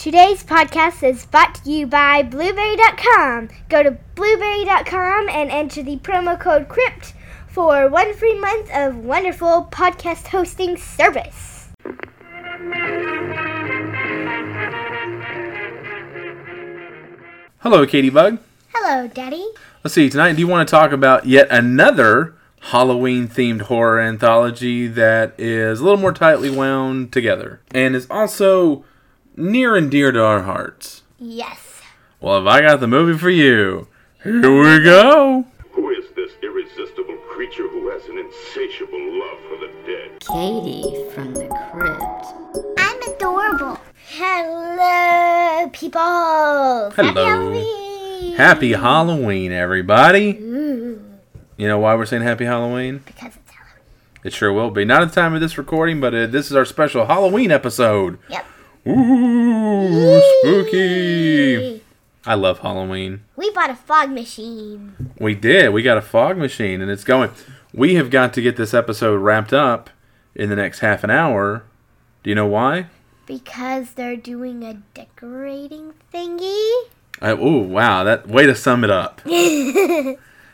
Today's podcast is brought to you by Blubrry.com. Go to Blubrry.com and enter the promo code CRYPT for one free month of wonderful podcast hosting service. Hello, Katie Bug. Hello, Daddy. Let's see, tonight, do you want to talk about yet another Halloween themed horror anthology that is a little more tightly wound together and is also near and dear to our hearts? Yes. Well, if I got the movie for you, here we go. Who is this irresistible creature who has an insatiable love for the dead? Katie from the crypt. I'm adorable. Hello, people. Happy Hello. Halloween. Happy Halloween, everybody. Ooh, You know why we're saying Happy Halloween? because it's Halloween. It sure will be. Not at the time of this recording, but uh, this is our special Halloween episode. Yep. Ooh, spooky. I love Halloween. We bought a fog machine. We did. We got a fog machine and it's going. We have got to get this episode wrapped up in the next half an hour. Do you know why? Because they're doing a decorating thingy. Uh, oh, wow. That way to sum it up.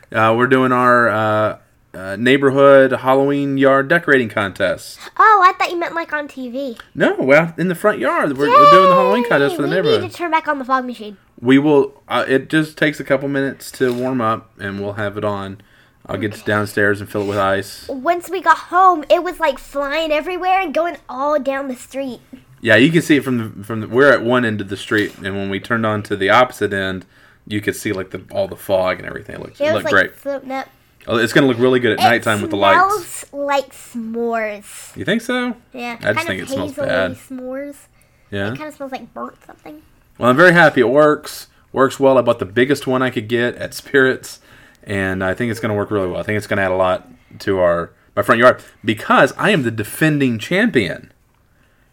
Uh, we're doing our uh, uh, neighborhood Halloween yard decorating contest. Oh, I thought you meant like on TV. No, well, in the front yard. We're, we're doing the Halloween contest for the neighborhood. we neighborhood. need to turn back on the fog machine. We will. Uh, it just takes a couple minutes to warm up, and we'll have it on. I'll get downstairs and fill it with ice. Once we got home, it was like flying everywhere and going all down the street. Yeah, you can see it from the from the. We're at one end of the street, and when we turned on to the opposite end, you could see like the all the fog and everything. It looked, It it was looked like great. floating up. Oh, it's gonna look really good at nighttime with the lights. smells like s'mores. You think so? Yeah, I just think it smells bad. S'mores. Yeah. It kind of smells like burnt something. Well, I'm very happy it works. Works well. I bought the biggest one I could get at Spirits, and I think it's going to work really well. I think it's going to add a lot to our my front yard because I am the defending champion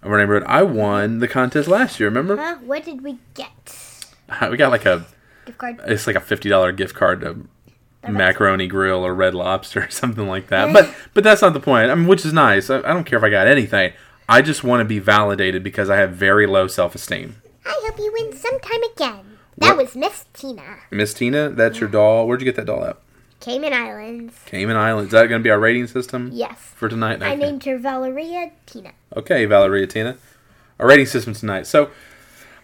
of our neighborhood. I won the contest last year. Remember? Huh? What did we get? We got like a Gift card. it's like a fifty dollar gift card to Macaroni Grill or Red Lobster or something like that. But but that's not the point. I mean, which is nice. I, I don't care if I got anything. I just want to be validated because I have very low self esteem. I hope you win sometime again. That What? was Miss Tina. Miss Tina, that's your doll. Where'd you get that doll at? Cayman Islands. Cayman Islands. Is that going to be our rating system Yes. for tonight? I Okay. named her Valeria Tina. Okay, Valeria Tina. Our rating system tonight. So,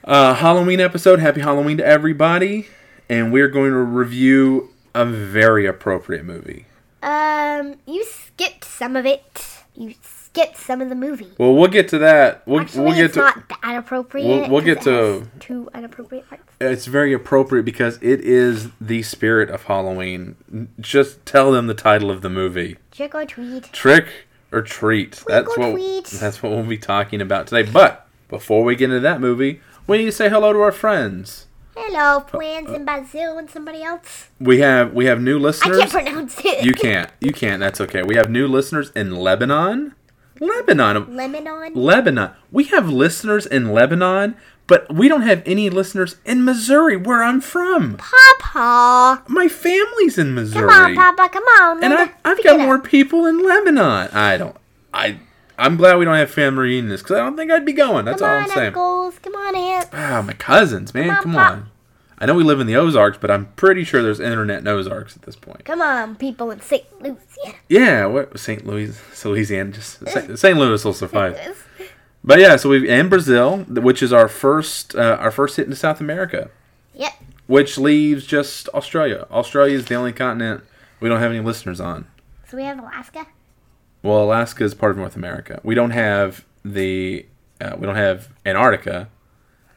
uh, Halloween episode. Happy Halloween to everybody. And we're going to review a very appropriate movie. Um, you skipped some of it. You skipped some of the movie. Well, we'll get to that. We'll, Actually, we'll get it's to. not that appropriate. We'll- we'll get to- two inappropriate parts. It's very appropriate because it is the spirit of Halloween. Just tell them the title of the movie. Trick or treat. Trick or treat. That's or what treat. that's what we'll be talking about today. But before we get into that movie, we need to say hello to our friends. Hello, friends in Brazil and somebody else. We have we have new listeners. I can't pronounce it. You can't. You can't. That's okay. We have new listeners in Lebanon. Lebanon. Lebanon. Lebanon. We have listeners in Lebanon, but we don't have any listeners in Missouri, where I'm from. Papa. My family's in Missouri. Come on, Papa. Come on. and I, I've got more people in Lebanon. I don't. I. I'm glad we don't have family reunions because I don't think I'd be going. That's Come all I'm saying. uncles. Come on, aunts. Ah, my cousins, man. Come on, Come on. I know we live in the Ozarks, but I'm pretty sure there's internet in Ozarks at this point. Come on, people in St. Lucia. Yeah, what St. Louis, Louisiana, just St. St. Louis will suffice. But yeah, so we've and Brazil, which is our first uh, our first hit into South America, Yep. which leaves just Australia. Australia is the only continent we don't have any listeners on. So we have Alaska. Well, Alaska is part of North America. We don't have the uh, we don't have Antarctica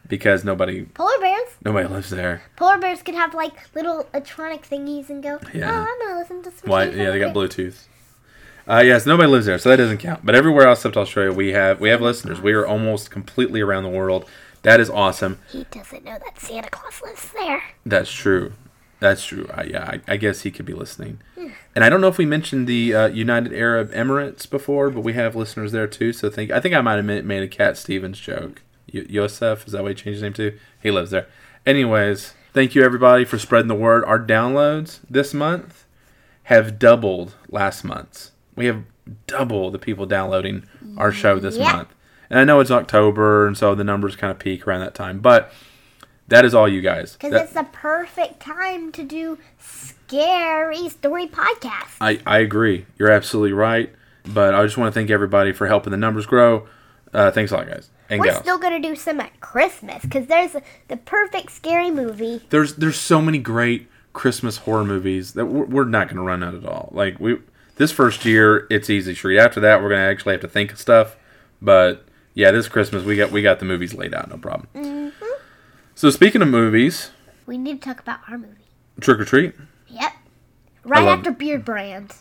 because nobody Polar bears. nobody lives there. Polar bears could have like little electronic thingies and go. Yeah. Oh, I'm gonna listen to some. Why? Yeah, they got Bluetooth. Uh, yes, nobody lives there, so that doesn't count. But everywhere else except Australia, we have we have listeners. We are almost completely around the world. That is awesome. He doesn't know that Santa Claus lives there. That's true. That's true. I, yeah, I, I guess he could be listening. And I don't know if we mentioned the uh, United Arab Emirates before, but we have listeners there too. So think I think I might have made a Cat Stevens joke. Y- Yosef is that what he changed his name to? He lives there. Anyways, thank you everybody for spreading the word. Our downloads this month have doubled last month's. We have double the people downloading our show this Yeah. month. And I know it's October, and so the numbers kind of peak around that time. But that is all you guys. Because it's the perfect time to do scary story podcast. I, I agree. You're absolutely right. But I just want to thank everybody for helping the numbers grow. Uh, thanks a lot, guys and We're gals. still gonna do some at Christmas because there's the perfect scary movie. there's there's so many great Christmas horror movies that we're, we're not going to run out at all. Like we this first year, it's easy street. After that, we're going to actually have to think of stuff. But yeah, this Christmas we got we got the movies laid out, no problem. Mm-hmm. So speaking of movies, We need to talk about our movie. Trick or Treat. Yep. Right after Beard Brand.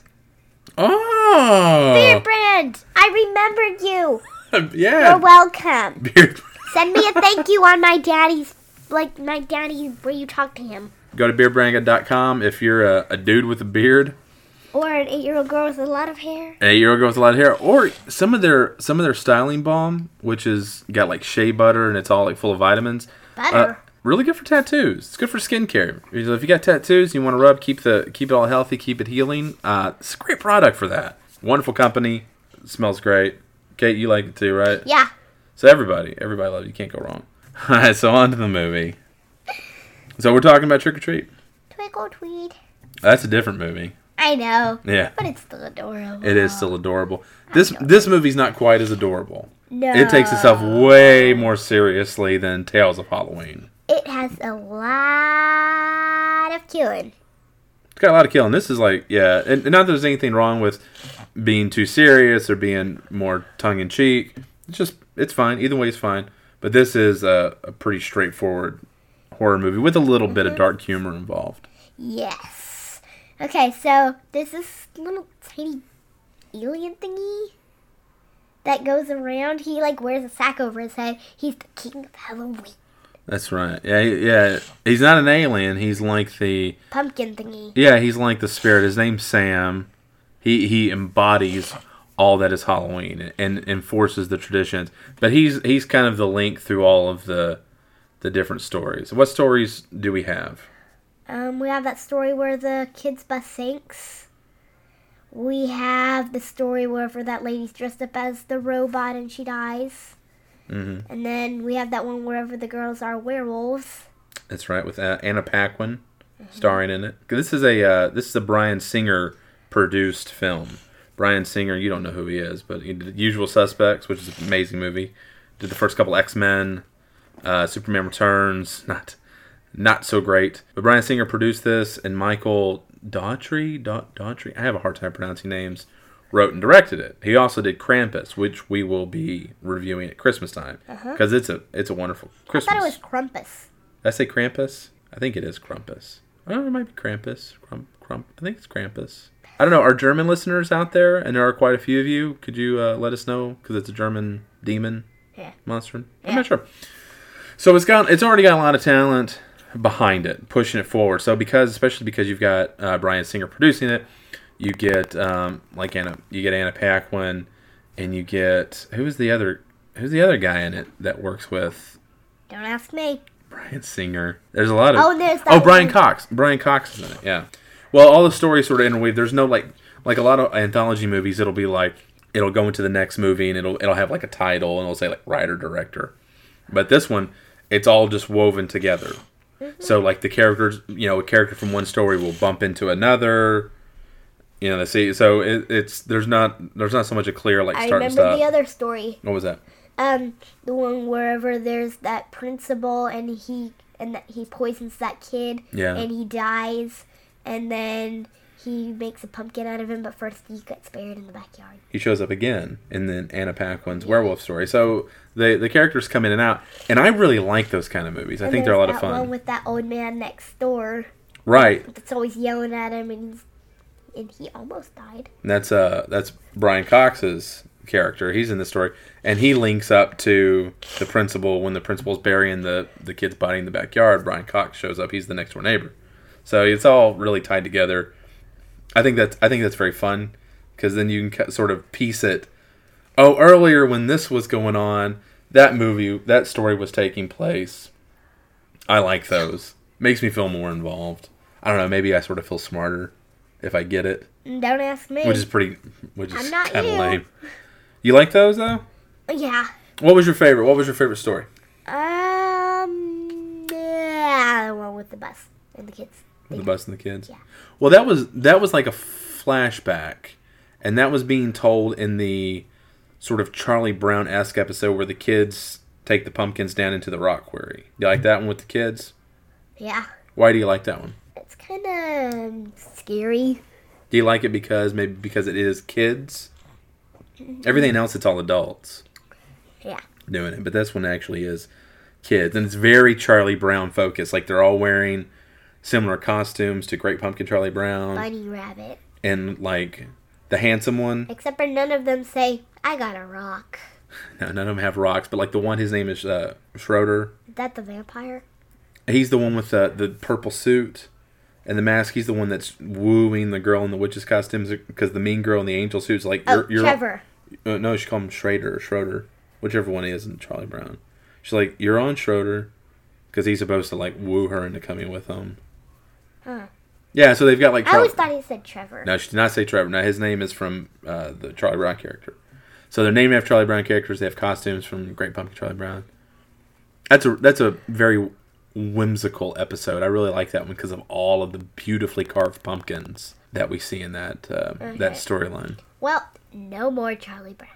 Oh, Beard Brand, I remembered you. yeah. You're welcome. Beard. Send me a thank you on my daddy's, like my daddy, where you talk to him, Go to beardbrand.com if you're a, a dude with a beard. or an eight-year-old girl with a lot of hair. year ago with a lot of hair, or some of their some of their styling balm, which is got like shea butter and it's all like full of vitamins. Uh, Butter. really good for tattoos. It's good for skincare. So if you got tattoos, you want to rub, keep the keep it all healthy, keep it healing. Uh, it's a great product for that. Wonderful company. smells great. Kate, you like it too, right? Yeah. So everybody, everybody loves it. You can't go wrong. All right, so on to the movie. So we're talking about Trick or Treat. Twinkle tweed. That's a different movie. I know, Yeah. but it's still adorable. It is still adorable. This this movie's not quite as adorable. No. It takes itself way more seriously than Tales of Halloween. It has a lot of killing. It's got a lot of killing. This is like, yeah, and, and not that there's anything wrong with being too serious or being more tongue in cheek. It's just, it's fine. Either way is fine. But this is a, a pretty straightforward horror movie with a little bit of mm-hmm. dark humor involved. Yes. Okay, so there's this little tiny alien thingy that goes around. He like wears a sack over his head. He's the king of Halloween. That's right. Yeah, yeah. He's not an alien. He's like the Pumpkin thingy. Yeah, he's like the spirit. His name's Sam. He he embodies all that is Halloween and enforces the traditions. But he's he's kind of the link through all of the the different stories. What stories do we have? Um, we have that story where the kids bus sinks. We have the story wherever that lady's dressed up as the robot and she dies. Mhm. And then we have that one wherever the girls are werewolves. That's right, with uh, Anna Paquin starring in it. This is a uh, this is a Bryan Singer produced film. Bryan Singer, you don't know who he is, but he did Usual Suspects, which is an amazing movie. Did the first couple X Men, uh, Superman Returns, not not so great. But Bryan Singer produced this, and Michael Dougherty, Da- Dougherty, I have a hard time pronouncing names, wrote and directed it. He also did Krampus, which we will be reviewing at Christmas time because it's a it's a wonderful Christmas. I thought it was Crumpus. Did I say Krampus? I think it is Krampus. Oh, it might be Krampus. Crump, crump. I think it's Krampus. I don't know. Are German listeners out there? And there are quite a few of you. Could you uh, let us know? Because it's a German demon Yeah. monster. I'm not sure. So it's got it's already got a lot of talent behind it, pushing it forward. So because especially because you've got uh, Bryan Singer producing it, you get um, like Anna, you get Anna Paquin, and you get who's the other who's the other guy in it that works with Don't ask me. Bryan Singer. There's a lot of Oh, there's oh Brian one- Cox. Brian Cox is in it. Yeah. Well, all the stories sort of interweave. There's no like like a lot of anthology movies. It'll be like it'll go into the next movie and it'll it'll have like a title and it'll say like writer director. But this one, it's all just woven together. Mm-hmm. So like the characters, you know, a character from one story will bump into another. You know, they see. So it, it's there's not there's not so much a clear like I start and remember stop. the other story. what was that? Um, the one wherever there's that principal and he and that he poisons that kid. Yeah. And he dies, and then he makes a pumpkin out of him. But first, he gets buried in the backyard. he shows up again in the Anna Paquin's werewolf story. So the the characters come in and out, and I really like those kind of movies. I And think they're a lot of that One fun. with that old man next door Right, that's always yelling at him, and he's and he almost died. and that's uh that's Brian Cox's character. He's in the story, and he links up to the principal when the principal's burying the the kid's body in the backyard. Brian Cox shows up. He's the next door neighbor. So it's all really tied together. I think that's I think that's very fun because then you can sort of piece it. Oh, earlier when this was going on, that movie, that story was taking place. I like those. Makes me feel more involved. I don't know. Maybe I sort of feel smarter if I get it, Don't ask me. which is pretty, which is kind of you. lame. You like those though? yeah. What was your favorite? What was your favorite story? Um, yeah, the one with the bus and the kids. The bus and the kids. Yeah. Well, that was that was like a flashback, and that was being told in the sort of Charlie Brown esque episode where the kids take the pumpkins down into the rock quarry. You like that one with the kids? Yeah, Why do you like that one? it's kind of scary. Do you like it because maybe because it is kids? Mm-hmm. Everything else, it's all adults Yeah, doing it, but this one actually is kids, and it's very Charlie Brown focused. Like they're all wearing similar costumes to Great Pumpkin Charlie Brown, bunny rabbit. and like the handsome one. Except for none of them say, "I got a rock." No, none of them have rocks, but like the one, his name is uh, Schroeder. Is that the vampire? He's the one with the the purple suit and the mask. He's the one that's wooing the girl in the witch's costumes because the mean girl in the angel suit's like, Oh, you're, you're Trevor. Uh, no, she called him Schrader or Schroeder, whichever one he is in Charlie Brown. She's like, "You're on Schroeder," because he's supposed to like woo her into coming with him. Huh. Yeah, so they've got like. I always thought he said Trevor. no, she did not say Trevor. No, his name is from uh, the Charlie Brown character. So they're named after Charlie Brown characters. They have costumes from Great Pumpkin Charlie Brown. That's a that's a very whimsical episode. I really like that one because of all of the beautifully carved pumpkins that we see in that uh, that storyline. Well, no more Charlie Brown.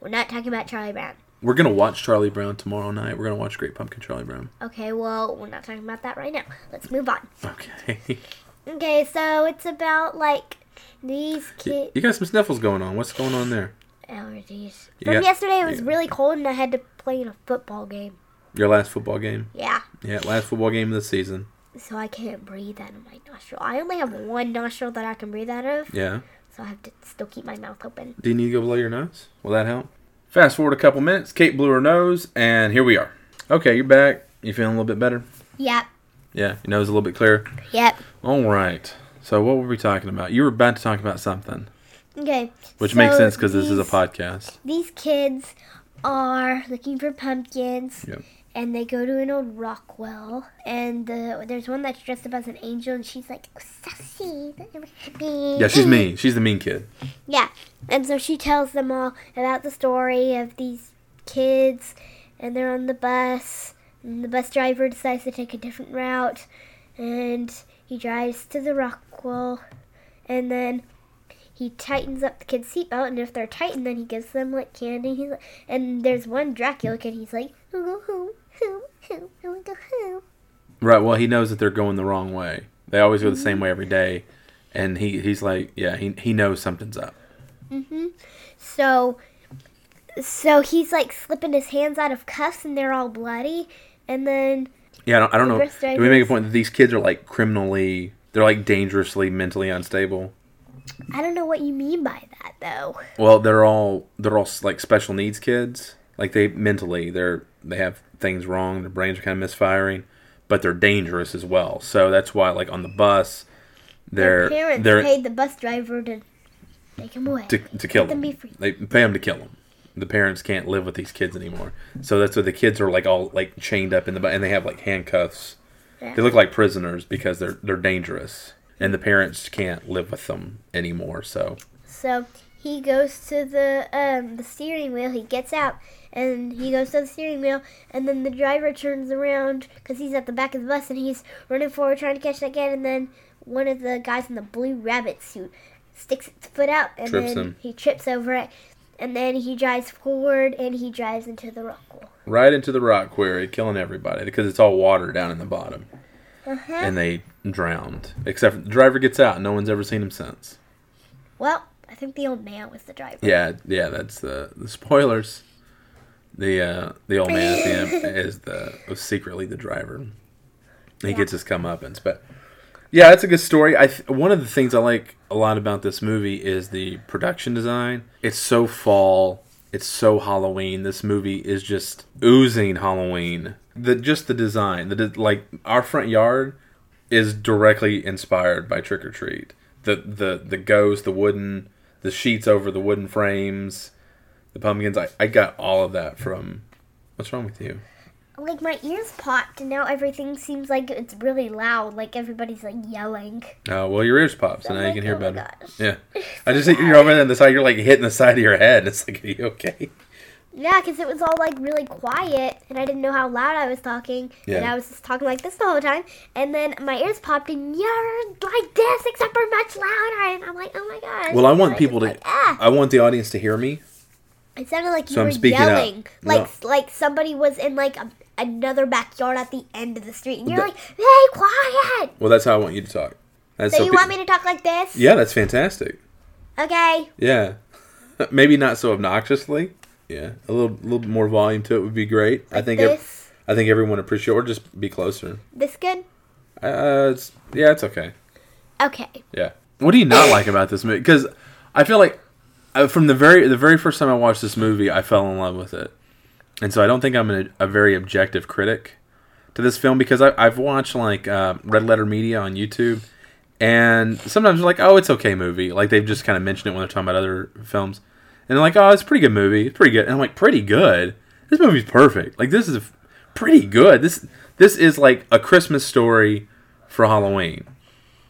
We're not talking about Charlie Brown. We're gonna watch Charlie Brown tomorrow night. We're gonna watch Great Pumpkin Charlie Brown. Okay, well, we're not talking about that right now. Let's move on. Okay. Okay, so it's about like these you kids. you got some sniffles going on. What's going on there? Allergies. You From got- yesterday, it was you- really cold and I had to play in a football game. Your last football game? Yeah, Yeah, last football game of the season. so I can't breathe out of my nostril. I only have one nostril that I can breathe out of, Yeah. so I have to still keep my mouth open. Do you need to go blow your nose? Will that help? Fast forward a couple minutes. Kate blew her nose, and here we are. Okay, you're back. You feeling a little bit better? Yep, Yeah, your nose is a little bit clearer. yep. All right. So what were we talking about? You were about to talk about something, Okay. which makes sense because this is a podcast. These kids are looking for pumpkins. Yep. And they go to an old rock well, and uh, there's one that's dressed up as an angel, and she's like, oh, sassy. Yeah, she's mean. She's the mean kid. Yeah, and so she tells them all about the story of these kids, and they're on the bus, and the bus driver decides to take a different route, and he drives to the Rockwell, and then he tightens up the kid's seatbelt, and if they're tightened, then he gives them like candy. He's like, and there's one Dracula kid, he's like, I wanna go home, home, home, Right, well, he knows that they're going the wrong way. They always go the same mm-hmm. way every day, and he, he's like, yeah, he, he knows something's up. Mm-hmm. So, so he's like slipping his hands out of cuffs, and they're all bloody, and then Yeah, I don't, I don't know. Do we make a point that these kids are like criminally? They're like dangerously mentally unstable. I don't know what you mean by that though. Well, they're all they're all like special needs kids. Like they mentally they're they have things wrong. Their brains are kind of misfiring, but they're dangerous as well. So that's why like on the bus, they're Their parents they're paid the bus driver to take him away. to, to kill Let them them. be free. They pay them to kill them. The parents can't live with these kids anymore. So that's why the kids are like all like chained up in the and they have like handcuffs. Yeah. They look like prisoners because they're they're dangerous, and the parents can't live with them anymore. So So he goes to the um the steering wheel. He gets out and he goes to the steering wheel, and then the driver turns around because he's at the back of the bus and he's running forward trying to catch that kid, and then one of the guys in the blue rabbit suit sticks its foot out, and Trips then him. he trips over it, and then he drives forward and he drives into the rock wall. right into the rock quarry, killing everybody because it's all water down in the bottom, Uh-huh. and they drowned. Except the driver gets out. No one's ever seen him since. Well, I think the old man was the driver. Yeah, yeah, that's the the spoilers. The uh, the old man at the end is the was secretly the driver. He gets his comeuppance, but yeah, it's a good story. I th- one of the things I like a lot about this movie is the production design. It's so fall. It's so Halloween. This movie is just oozing Halloween. The just the design, the de- like our front yard is directly inspired by Trick or Treat. The the the ghost, the wooden, the sheets over the wooden frames, the pumpkins. I, I got all of that from. What's wrong with you? Like my ears popped, and now everything seems like it's really loud. Like everybody's like yelling. Oh well, your ears popped, so now you can hear "Oh better. gosh." Yeah, I just think you're over there on the side. You're like hitting the side of your head. It's like, are you okay? Yeah, because it was all like really quiet, and I didn't know how loud I was talking, yeah. and I was just talking like this the whole time. And then my ears popped, and you're like this, except for much louder. And I'm like, oh my gosh. Well, I want people to. like, ah. I want the audience to hear me. It sounded like you So I'm were yelling, like No. like somebody was in like a, another backyard at the end of the street, and you're That- like, "Hey, quiet!" Well, that's how I want you to talk. That's So you pe- want me to talk like this? Yeah, that's fantastic. Okay. Yeah, maybe not so obnoxiously. Yeah, a little little more volume to it would be great. I Like think ev- this. I think everyone appreciate or just be closer. This good? Uh, it's, yeah, it's okay. Okay. Yeah. What do you not like about this movie? Because I feel like uh, from the very the very first time I watched this movie, I fell in love with it, and so I don't think I'm a, a very objective critic to this film because I, I've watched like uh, Red Letter Media on YouTube, and sometimes they're like, "Oh, it's okay movie," like they've just kind of mentioned it when they're talking about other films, and they're like, "Oh, it's a pretty good movie. It's pretty good," and I'm like, "Pretty good? This movie's perfect. Like this is f- pretty good. This this is like a Christmas story for Halloween."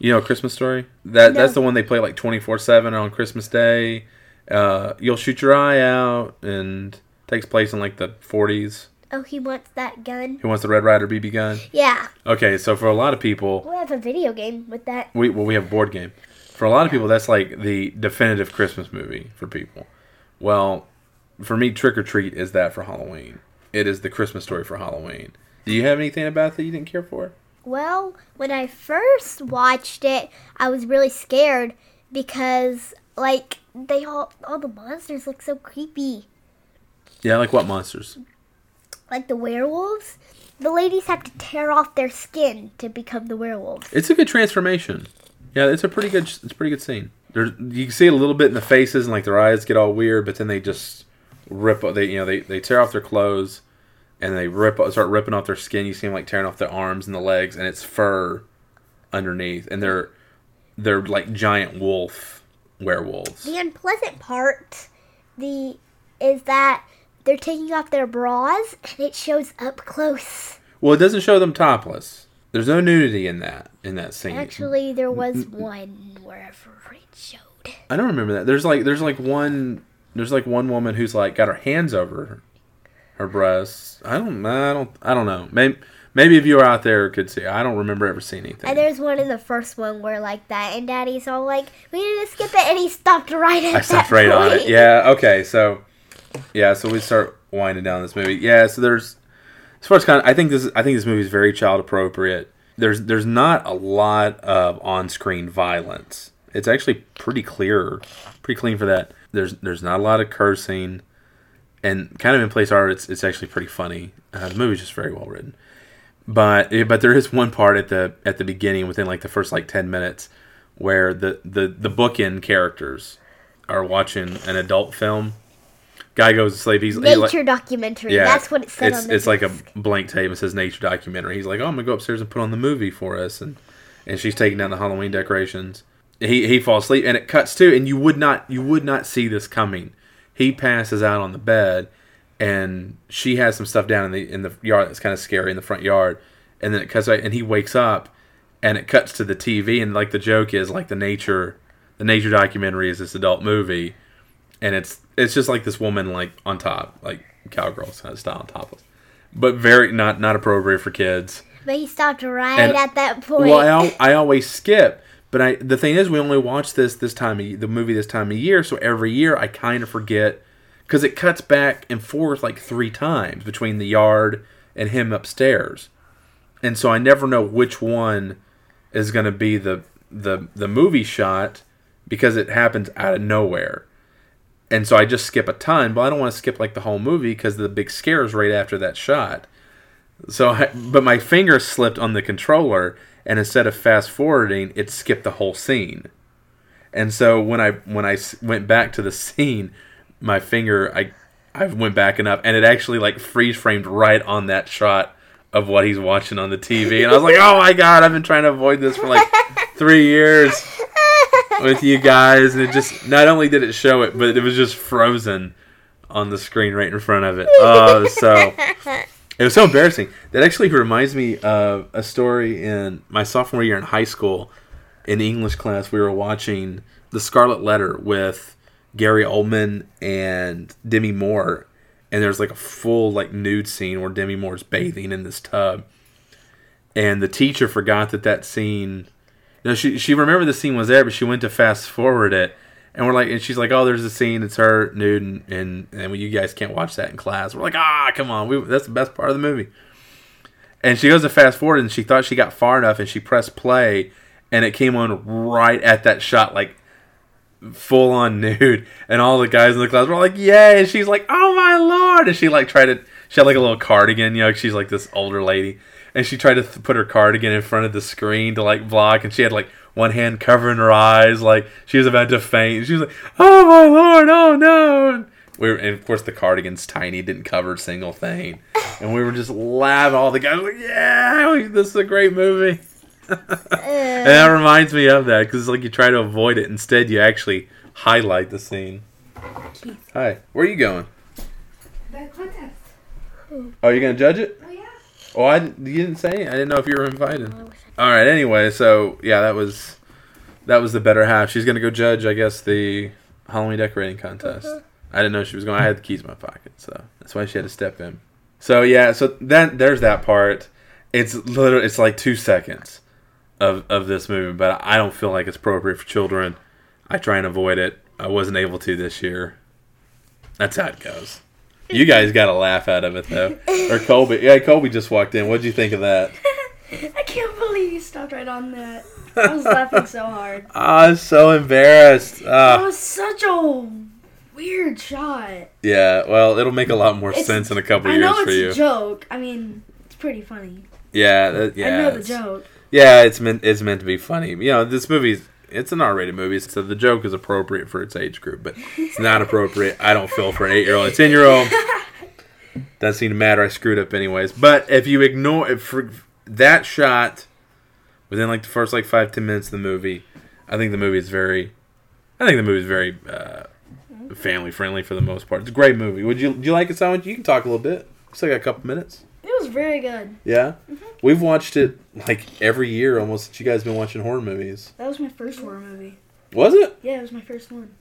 You know, a Christmas Story. That No. that's the one they play like twenty four seven on Christmas Day. Uh, you'll shoot your eye out, and takes place in like the forties. Oh, he wants that gun. He wants the Red Ryder BB gun? Yeah. Okay, so for a lot of people, We have a video game with that. we well we have a board game. For a lot of people, that's like the definitive Christmas movie for people. Well, for me, Trick or Treat is that for Halloween. It is the Christmas story for Halloween. Do you have anything about that you didn't care for? Well, when I first watched it, I was really scared because like they all all the monsters look so creepy. Yeah, like what monsters? Like the werewolves, the ladies have to tear off their skin to become the werewolves. It's a good transformation. Yeah, it's a pretty good. It's a pretty good scene. There's you can see it a little bit in the faces and like their eyes get all weird, but then they just rip. They you know they, they tear off their clothes and they rip start ripping off their skin. You see them like tearing off their arms and the legs, and it's fur underneath, and they're they're like giant wolf werewolves. The unpleasant part, the is that they're taking off their bras and it shows up close. Well, it doesn't show them topless. There's no nudity in that in that scene. Actually, there was one wherever it showed. I don't remember that. There's like there's like one there's like one woman who's like got her hands over her, her breasts. I don't I don't I don't know. Maybe maybe if you were out there could see. I don't remember ever seeing anything. And there's one in the first one where like that, and Daddy's all like, "We need to skip it," and he stopped right at I stopped right on it. Yeah. Okay. So yeah. So we start winding down this movie. Yeah. So there's as far as kind of, I think this I think this movie is very child appropriate. There's there's not a lot of on screen violence. It's actually pretty clear, pretty clean for that. There's there's not a lot of cursing, and kind of in place art. It's it's actually pretty funny. Uh, the movie's just very well written. But eh, but there is one part at the at the beginning within like the first like ten minutes where the the the bookend characters are watching an adult film. Guy goes to sleep. He's, Nature documentary. That's what it said it's, on the It's like a blank tape. It says nature documentary. He's like, oh, I'm gonna go upstairs and put on the movie for us, and and she's taking down the Halloween decorations. He he falls asleep, and it cuts to, and you would not you would not see this coming. He passes out on the bed, and she has some stuff down in the in the yard that's kind of scary in the front yard, and then it cuts out, and he wakes up, and it cuts to the TV, and like the joke is like the nature the nature documentary is this adult movie, and it's it's just like this woman like on top, like cowgirls kind of style topless, but very not not appropriate for kids. But he stopped right And- at that point. Well, I, al- I always skip, but I the thing is we only watch this this time of, the movie this time of year, so every year I kind of forget because it cuts back and forth like three times between the yard and him upstairs, and so I never know which one is going to be the the the movie shot because it happens out of nowhere. And so I just skip a ton, but I don't want to skip like the whole movie because the big scare is right after that shot. So, I, but my finger slipped on the controller, and instead of fast forwarding, it skipped the whole scene. And so when I when I went back to the scene, my finger I I went back and up, and it actually like freeze framed right on that shot of what he's watching on the TV, and I was like, oh my god, I've been trying to avoid this for like three years with you guys, and it just not only did it show it, but it was just frozen on the screen right in front of it. Oh, so it was so embarrassing. That actually reminds me of a story in my sophomore year in high school. In English class, we were watching The Scarlet Letter with Gary Oldman and Demi Moore, and there's like a full like nude scene where Demi Moore's bathing in this tub, and the teacher forgot that that scene. Know, she she remembered the scene was there, but she went to fast forward it, and we're like, and she's like, "Oh, there's a scene. It's her nude, and and, and you guys can't watch that in class." We're like, "Ah, come on, we, that's the best part of the movie." And she goes to fast forward, and she thought she got far enough, and she pressed play, and it came on right at that shot, like full on nude, and all the guys in the class were like, "Yay!" And she's like, "Oh my lord!" And she like tried to, she had like a little cardigan, you know, she's like this older lady, and she tried to th- put her cardigan in front of the screen to like block, and she had like one hand covering her eyes, like she was about to faint. She was like, "Oh my lord! Oh no!" We were, and of course the cardigan's tiny, didn't cover a single thing, and we were just laughing. All the guys were like, "Yeah, this is a great movie." and that eh. reminds me of that because like you try to avoid it. Instead, you actually highlight the scene. Hi, where are you going? That contest. Oh, you gonna judge it? Oh. Oh, I didn't- you didn't say. I didn't know if you were invited. All right. Anyway, so yeah, that was that was the better half. She's gonna go judge, I guess, the Halloween decorating contest. I didn't know she was going. I had the keys in my pocket, so that's why she had to step in. So yeah, so then there's that part. It's literally it's like two seconds of of this movie, but I don't feel like it's appropriate for children. I try and avoid it. I wasn't able to this year. That's how it goes. You guys got a laugh out of it though. Or Colby, yeah, Colby just walked in. What'd you think of that? I can't believe you stopped right on that. I was laughing so hard. Ah, I'm so embarrassed. That Ah, was such a weird shot. yeah. Well, it'll make a lot more It's- sense in a couple years. I years know for it's a joke. I mean, it's pretty funny. Yeah, that, yeah. I know the joke. Yeah, it's meant it's meant to be funny. You know, this movie's it's an R-rated movie, so the joke is appropriate for its age group, but it's not appropriate. I don't feel for an eight-year-old, a ten-year-old. Doesn't seem to matter. I screwed up anyways. But if you ignore that shot within like the first like five ten minutes of the movie, I think the movie is very. I think the movie is very uh, family friendly for the most part. It's a great movie. Would you do you like it so much? You can talk a little bit. Still got a couple minutes. It was very good. Yeah, Mm-hmm. we've watched it like every year almost. Since you guys been watching horror movies. That was my first horror movie. Was it? Yeah, it was my first one.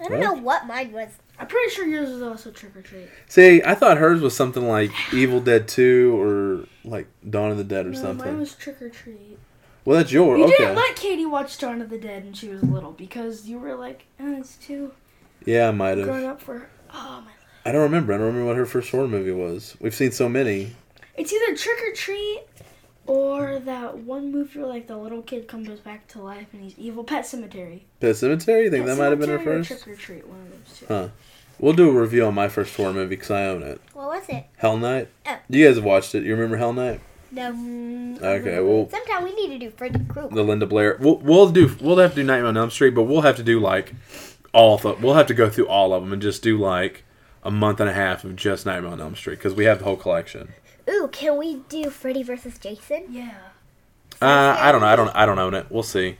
I don't know what mine was. I'm pretty sure yours was also Trick or Treat. See, I thought hers was something like Evil Dead Two or like Dawn of the Dead or No, something. mine was Trick or Treat. well, that's yours. You Okay. didn't let Katie watch Dawn of the Dead when she was little because you were like, oh, it's too yeah, I might grown have. up for. Oh my. I don't remember. I don't remember what her first horror movie was. We've seen so many. It's either Trick or Treat or that one movie where like the little kid comes back to life and he's evil. Pet Sematary. Pet Sematary. You think Pet that might have been her Sematary or first? Trick or Treat, one of those two. Huh. We'll do a review on my first horror movie because I own it. What was it? Hell Night. Oh. You guys have watched it. You remember Hell Night? No. Okay. Well, Sometime we need to do Freddy Krueger. the Linda Blair. We'll, we'll do. We'll have to do Nightmare on Elm Street, but we'll have to do like all. Th- we'll have to go through all of them and just do like a month and a half of just Nightmare on Elm Street because we have the whole collection. Ooh, can we do Freddy versus Jason? Yeah. Uh, I don't know. I don't. I don't own it. We'll see.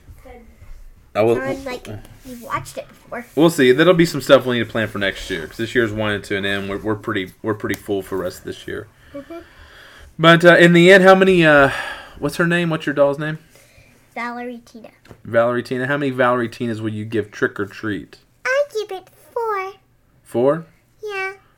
I will. I'm like, you've watched it before. We'll see. That'll be some stuff we need to plan for next year because this year's winding to an end. We're, we're pretty. We're pretty full for the rest of this year. But uh, in the end, how many? Uh, what's her name? What's your doll's name? Valerie Tina. Valerie Tina. How many Valerie Tinas would you give Trick or Treat? I give it four. Four.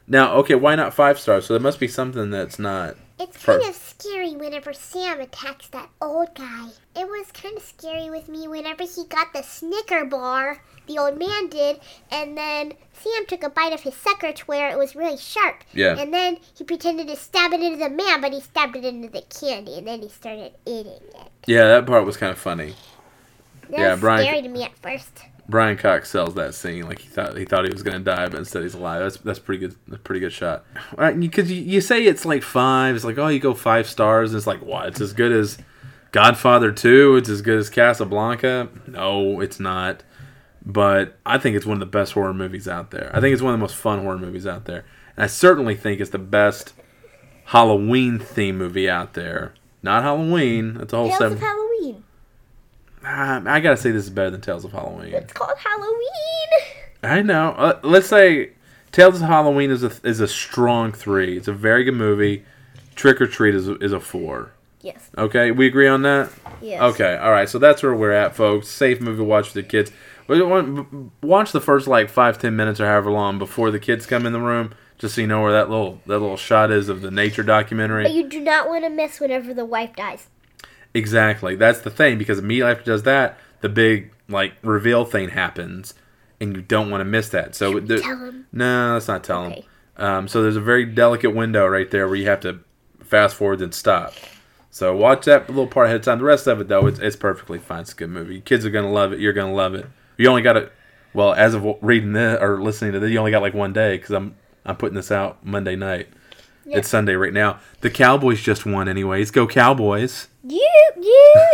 Now, okay, why not five stars? So there must be something that's not. It's kind of scary whenever Sam attacks that old guy. It was kind of scary with me whenever he got the Snicker bar, the old man did, and then Sam took a bite of his sucker to where it was really sharp. Yeah. And then he pretended to stab it into the man, but he stabbed it into the candy, and then he started eating it. Yeah, that part was kind of funny. That Yeah, was Brian- scary to me at first. Brian Cox sells that scene like he thought he thought he was gonna die, but instead he's alive. That's that's pretty good. That's pretty good shot. Because you, you say it's like five. It's like oh, you go five stars. And it's like what? It's as good as Godfather Two. It's as good as Casablanca. No, it's not. But I think it's one of the best horror movies out there. I think it's one of the most fun horror movies out there, and I certainly think it's the best Halloween theme movie out there. Not Halloween. That's a whole seven. Ah, I gotta say this is better than Tales of Halloween. It's called Halloween. I know. Uh, let's say Tales of Halloween is a is a strong three. It's a very good movie. Trick or Treat is a, is a four. Yes. Okay, we agree on that. Yes. Okay, all right. So that's where we're at, folks. Safe movie to watch with the kids. Watch the first like five ten minutes or however long before the kids come in the room. just so you know where that little that little shot is of the nature documentary. But you do not want to miss whenever the wife dies. Exactly. That's the thing because immediately after it does that, the big like reveal thing happens, and you don't want to miss that. So the- tell 'em? no, let's not tell Okay. them. Um, so there's a very delicate window right there where you have to fast forward and stop. So watch that little part ahead of time. The rest of it though, it's, it's perfectly fine. It's a good movie. Kids are gonna love it. You're gonna love it. You only got to, well, as of reading this or listening to this, you only got like one day because I'm I'm putting this out Monday night. It's Sunday right now. The Cowboys just won, anyways. Go Cowboys! You, you.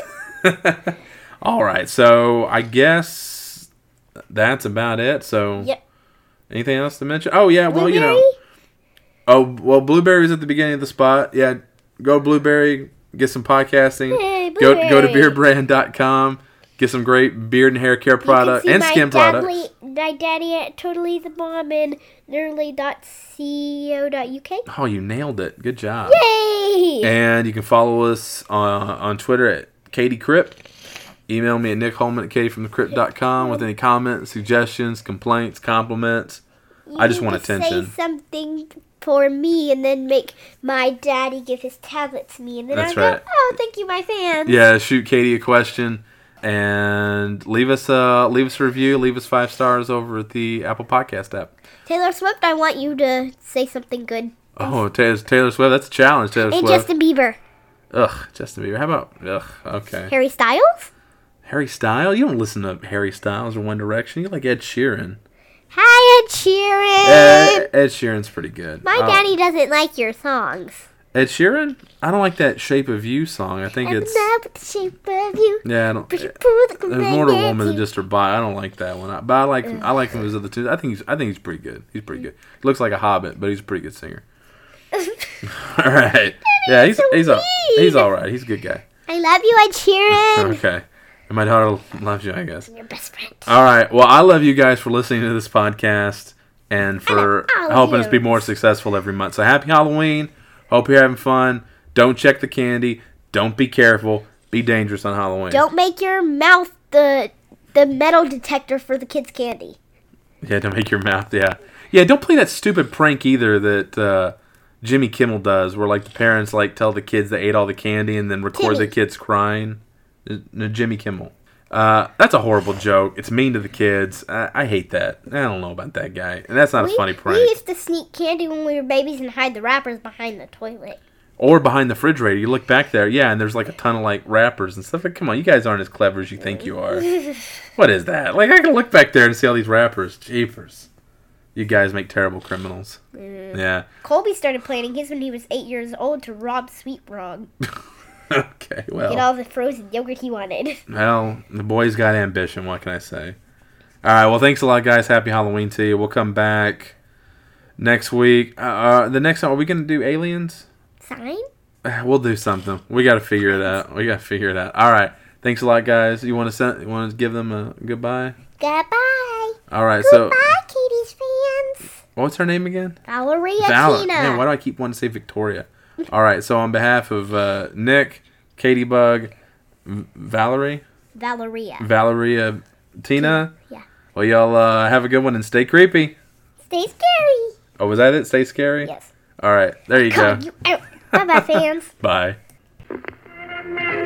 All right, so I guess that's about it. So, Yep. anything else to mention? Oh yeah, well you know, oh well, Blubrry's at the beginning of the spot. Yeah, go Blubrry, get some podcasting. Hey, go go to Blubrry. beardbrand.com, get some great beard and hair care product and skin products. My daddy at totally the mom and nerly.co.uk. Oh, you nailed it! Good job. Yay! And you can follow us on, on Twitter at Katie Crypt. Email me at nickholman at katiefromthecrypt.com with any comments, suggestions, complaints, compliments. I just You want attention. Say something for me, and then make my daddy give his tablet to me, and then That's I right. go, "Oh, thank you, my fans." Yeah, shoot Katie a question and leave us a leave us a review, leave us five stars over at the Apple Podcast app. Taylor Swift, I want you to say something good. Oh, Taylor, Taylor Swift, that's a challenge. Taylor And Swift. Justin Bieber, Ugh, Justin Bieber. How about ugh? Okay. Harry Styles. Harry Styles. You don't listen to Harry Styles or One Direction. You like Ed Sheeran. Hi, Ed Sheeran. Ed, Ed Sheeran's pretty good. my Oh. daddy doesn't like your songs. Ed Sheeran? I don't like that "Shape of You" song. I think I'm it's shape of you. yeah. I don't. Push There's it, pull the more to a woman than just her body. I don't like that one. I- But I like I like him as other two. I think he's I think he's pretty good. He's pretty good. He looks like a hobbit, but he's a pretty good singer. all right. Yeah, he's so he's a, he's all right. He's a good guy. I love you, Ed Sheeran. Okay. And my daughter loves you, I guess. Your best friend. All right. Well, I love you guys for listening to this podcast and for helping us be more successful every month. So happy Halloween. Hope you're having fun. Don't check the candy. Don't be careful. Be dangerous on Halloween. Don't make your mouth the the metal detector for the kids' candy. Yeah, don't make your mouth. Yeah. Yeah, don't play that stupid prank either that uh, Jimmy Kimmel does where like the parents like tell the kids they ate all the candy and then record the kids crying. No, Jimmy Kimmel. Uh, that's a horrible joke. It's mean to the kids. I, I hate that. I don't know about that guy. And that's not we, a funny prank. we used to sneak candy when we were babies and hide the wrappers behind the toilet. Or behind the refrigerator, you look back there, yeah, and there's like a ton of like wrappers and stuff. Like, come on, you guys aren't as clever as you think you are. what is that? Like, I can look back there and see all these wrappers. Jeepers, you guys make terrible criminals. Yeah. Colby started planning his when he was eight years old to rob Sweet Frog. okay. Well. Get all the frozen yogurt he wanted. well, the boy's got ambition. What can I say? All right. Well, thanks a lot, guys. Happy Halloween to you. We'll come back next week. Uh, uh, the next one, are we gonna do aliens? Sign? We'll do something. We got to figure it out. We got to figure it out. All right. Thanks a lot, guys. You want to send? You want to give them a goodbye? Goodbye. All right. So, Goodbye, Katie's fans. what's her name again? Valeria Val- Tina. Man, why do I keep wanting to say Victoria? All right. So, on behalf of uh, Nick, Katie Bug, V- Valerie, Valeria. Valeria, Tina. Yeah. Well, y'all uh, have a good one and stay creepy. Stay scary. Oh, was that it? Stay scary. Yes. All right. There you go. you out. Bye bye, fans. Bye.